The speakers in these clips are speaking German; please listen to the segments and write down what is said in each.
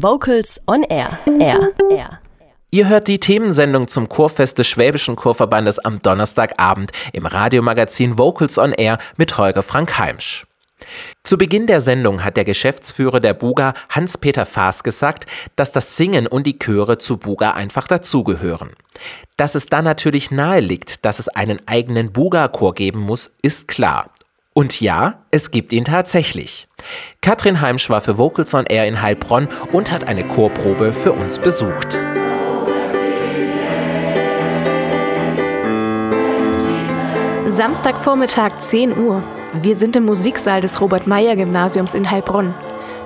Vocals on Air. Air. Air. Ihr hört die Themensendung zum Chorfest des Schwäbischen Chorverbandes am Donnerstagabend im Radiomagazin Vocals on Air mit Holger Frank Heimsch. Zu Beginn der Sendung hat der Geschäftsführer der Buga, Hans-Peter Faas, gesagt, dass das Singen und die Chöre zu Buga einfach dazugehören. Dass es da natürlich nahe liegt, dass es einen eigenen Buga-Chor geben muss, ist klar. Und ja, es gibt ihn tatsächlich. Katrin Heimsch war für Vocals on Air in Heilbronn und hat eine Chorprobe für uns besucht. Samstagvormittag 10 Uhr. Wir sind im Musiksaal des Robert-Meyer-Gymnasiums in Heilbronn.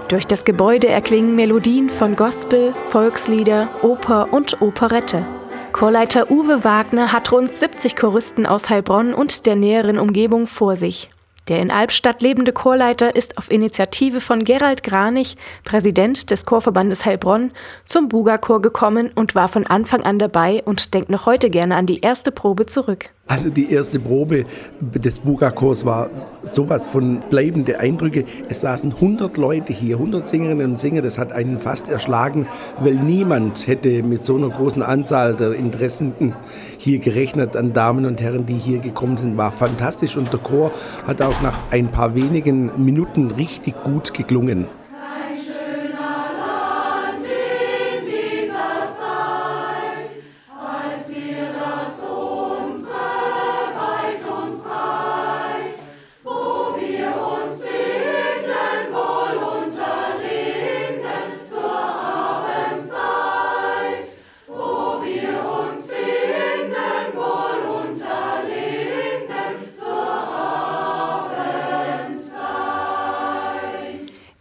Durch das Gebäude erklingen Melodien von Gospel, Volkslieder, Oper und Operette. Chorleiter Uwe Wagner hat rund 70 Choristen aus Heilbronn und der näheren Umgebung vor sich. Der in Albstadt lebende Chorleiter ist auf Initiative von Gerald Granich, Präsident des Chorverbandes Heilbronn, zum Buga-Chor gekommen und war von Anfang an dabei und denkt noch heute gerne an die erste Probe zurück. Also die erste Probe des Buga-Chors war sowas von bleibende Eindrücke. Es saßen 100 Leute hier, 100 Sängerinnen und Sänger. Das hat einen fast erschlagen, weil niemand hätte mit so einer großen Anzahl der Interessenten hier gerechnet an Damen und Herren, die hier gekommen sind. War fantastisch und der Chor hat auch nach ein paar wenigen Minuten richtig gut geklungen.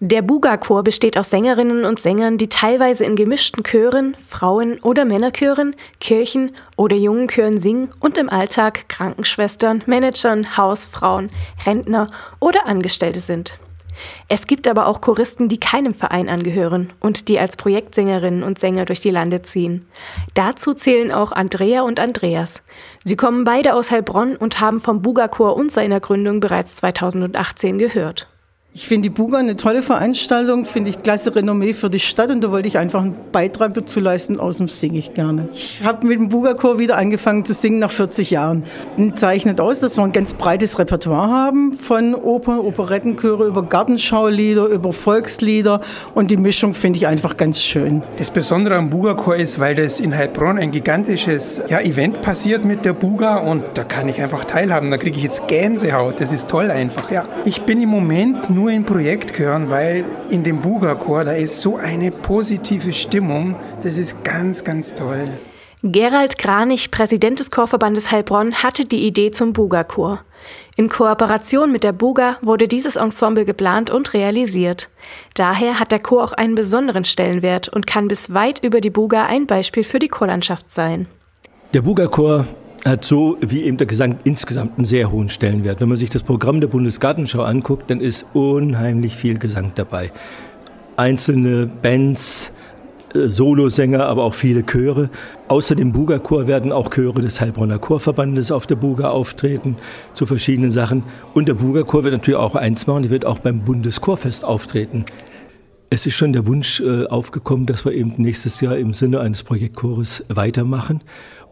Der Buga-Chor besteht aus Sängerinnen und Sängern, die teilweise in gemischten Chören, Frauen- oder Männerchören, Kirchen oder jungen Chören singen und im Alltag Krankenschwestern, Managern, Hausfrauen, Rentner oder Angestellte sind. Es gibt aber auch Choristen, die keinem Verein angehören und die als Projektsängerinnen und Sänger durch die Lande ziehen. Dazu zählen auch Andrea und Andreas. Sie kommen beide aus Heilbronn und haben vom Buga-Chor und seiner Gründung bereits 2018 gehört. Ich finde die Buga eine tolle Veranstaltung, finde ich klasse Renommee für die Stadt und da wollte ich einfach einen Beitrag dazu leisten, außerdem singe ich gerne. Ich habe mit dem Buga-Chor wieder angefangen zu singen nach 40 Jahren. Und zeichnet aus, dass wir ein ganz breites Repertoire haben, von Opern, Operettenchöre über Gartenschaulieder, über Volkslieder und die Mischung finde ich einfach ganz schön. Das Besondere am Buga-Chor ist, weil das in Heilbronn ein gigantisches ja, Event passiert mit der Buga und da kann ich einfach teilhaben, da kriege ich jetzt Gänsehaut, das ist toll einfach, ja. Ich bin im Moment nur nur in Projektchören, weil in dem Buga-Chor, da ist so eine positive Stimmung. Das ist ganz, ganz toll. Gerald Kranich, Präsident des Chorverbandes Heilbronn, hatte die Idee zum Buga-Chor. In Kooperation mit der Buga wurde dieses Ensemble geplant und realisiert. Daher hat der Chor auch einen besonderen Stellenwert und kann bis weit über die Buga ein Beispiel für die Chorlandschaft sein. Der Buga-Chor hat so wie eben der Gesang insgesamt einen sehr hohen Stellenwert. Wenn man sich das Programm der Bundesgartenschau anguckt, dann ist unheimlich viel Gesang dabei. Einzelne Bands, äh, Solosänger, aber auch viele Chöre. Außer dem Buga-Chor werden auch Chöre des Heilbronner Chorverbandes auf der Buga auftreten zu verschiedenen Sachen. Und der Buga-Chor wird natürlich auch eins machen, die wird auch beim Bundeschorfest auftreten. Es ist schon der Wunsch äh, aufgekommen, dass wir eben nächstes Jahr im Sinne eines Projektchores weitermachen.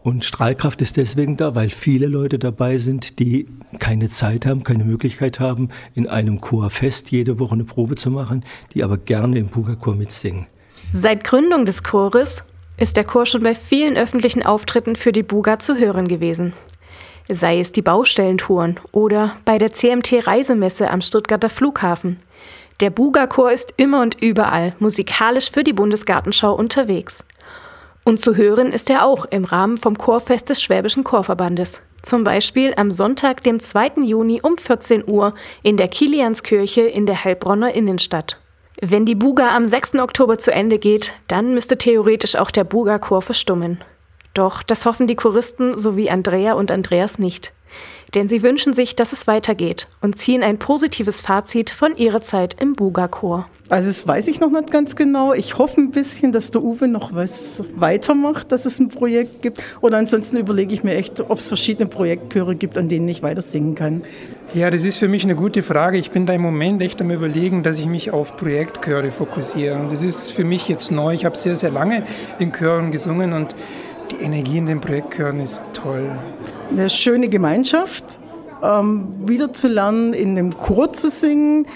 Und Strahlkraft ist deswegen da, weil viele Leute dabei sind, die keine Zeit haben, keine Möglichkeit haben, in einem Chorfest jede Woche eine Probe zu machen, die aber gerne im Puga-Chor mitsingen. Seit Gründung des Chores ist der Chor schon bei vielen öffentlichen Auftritten für die Buga zu hören gewesen. Sei es die Baustellentouren oder bei der CMT-Reisemesse am Stuttgarter Flughafen. Der Buga-Chor ist immer und überall musikalisch für die Bundesgartenschau unterwegs. Und zu hören ist er auch im Rahmen vom Chorfest des Schwäbischen Chorverbandes. Zum Beispiel am Sonntag, dem 2. Juni um 14 Uhr in der Kilianskirche in der Heilbronner Innenstadt. Wenn die Buga am 6. Oktober zu Ende geht, dann müsste theoretisch auch der Buga-Chor verstummen. Doch das hoffen die Choristen sowie Andrea und Andreas nicht. Denn sie wünschen sich, dass es weitergeht und ziehen ein positives Fazit von ihrer Zeit im Buga-Chor. Also das weiß ich noch nicht ganz genau. Ich hoffe ein bisschen, dass der Uwe noch was weitermacht, dass es ein Projekt gibt. Oder ansonsten überlege ich mir echt, ob es verschiedene Projektchöre gibt, an denen ich weiter singen kann. Ja, das ist für mich eine gute Frage. Ich bin da im Moment echt am Überlegen, dass ich mich auf Projektchöre fokussiere. Und das ist für mich jetzt neu. Ich habe sehr, sehr lange in Chören gesungen und die Energie in den Projektchören ist toll. Eine schöne Gemeinschaft, ähm, wieder in dem Chor zu singen.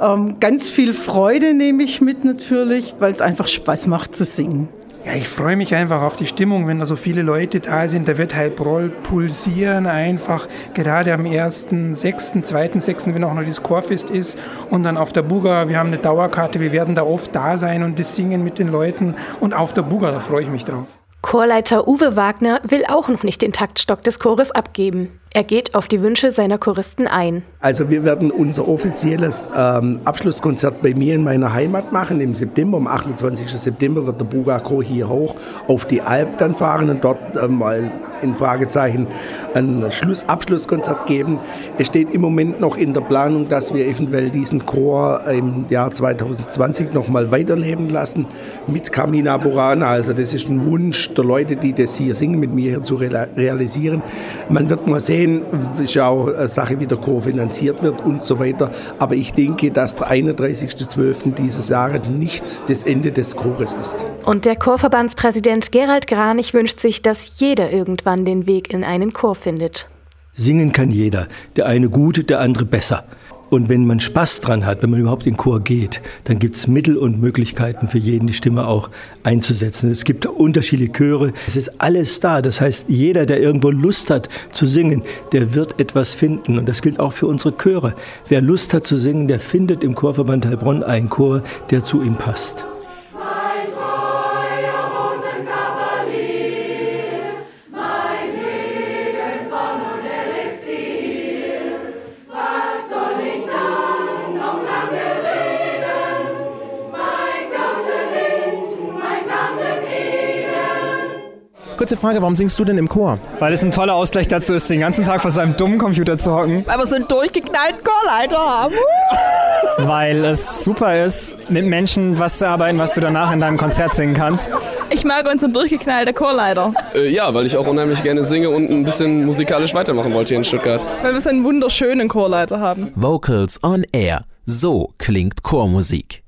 Ähm, ganz viel Freude nehme ich mit natürlich, weil es einfach Spaß macht zu singen. Ja, ich freue mich einfach auf die Stimmung, wenn da so viele Leute da sind. Da wird Heilbronn pulsieren einfach, gerade am 1., 2., 6., wenn auch noch das Chorfest ist. Und dann auf der Buga, wir haben eine Dauerkarte, wir werden da oft da sein und das singen mit den Leuten. Und auf der Buga, da freue ich mich drauf. Chorleiter Uwe Wagner will auch noch nicht den Taktstock des Chores abgeben. Er geht auf die Wünsche seiner Choristen ein. Also wir werden unser offizielles ähm, Abschlusskonzert bei mir in meiner Heimat machen im September. Am 28. September wird der Bugako hier hoch auf die Alp dann fahren und dort äh, mal in Fragezeichen ein Schluss, Abschlusskonzert geben. Es steht im Moment noch in der Planung, dass wir eventuell diesen Chor im Jahr 2020 noch mal weiterleben lassen mit Camina Burana. Also das ist ein Wunsch der Leute, die das hier singen, mit mir hier zu realisieren. Man wird mal sehen, sehen, ist ja auch eine Sache, wie der Chor finanziert wird und so weiter. Aber ich denke, dass der 31.12. dieses Jahres nicht das Ende des Chores ist. Und der Chorverbandspräsident Gerald Granich wünscht sich, dass jeder irgendwann den Weg in einen Chor findet. Singen kann jeder, der eine gut, der andere besser. Und wenn man Spaß dran hat, wenn man überhaupt in Chor geht, dann gibt es Mittel und Möglichkeiten für jeden, die Stimme auch einzusetzen. Es gibt unterschiedliche Chöre. Es ist alles da. Das heißt, jeder, der irgendwo Lust hat zu singen, der wird etwas finden. Und das gilt auch für unsere Chöre. Wer Lust hat zu singen, der findet im Chorverband Heilbronn einen Chor, der zu ihm passt. Kurze Frage, warum singst du denn im Chor? Weil es ein toller Ausgleich dazu ist, den ganzen Tag vor seinem dummen Computer zu hocken. Weil wir so einen durchgeknallten Chorleiter haben. Weil es super ist, mit Menschen was zu arbeiten, was du danach in deinem Konzert singen kannst. Ich mag unseren durchgeknallten Chorleiter. Äh, ja, weil ich auch unheimlich gerne singe und ein bisschen musikalisch weitermachen wollte hier in Stuttgart. Weil wir so einen wunderschönen Chorleiter haben. Vocals on Air. So klingt Chormusik.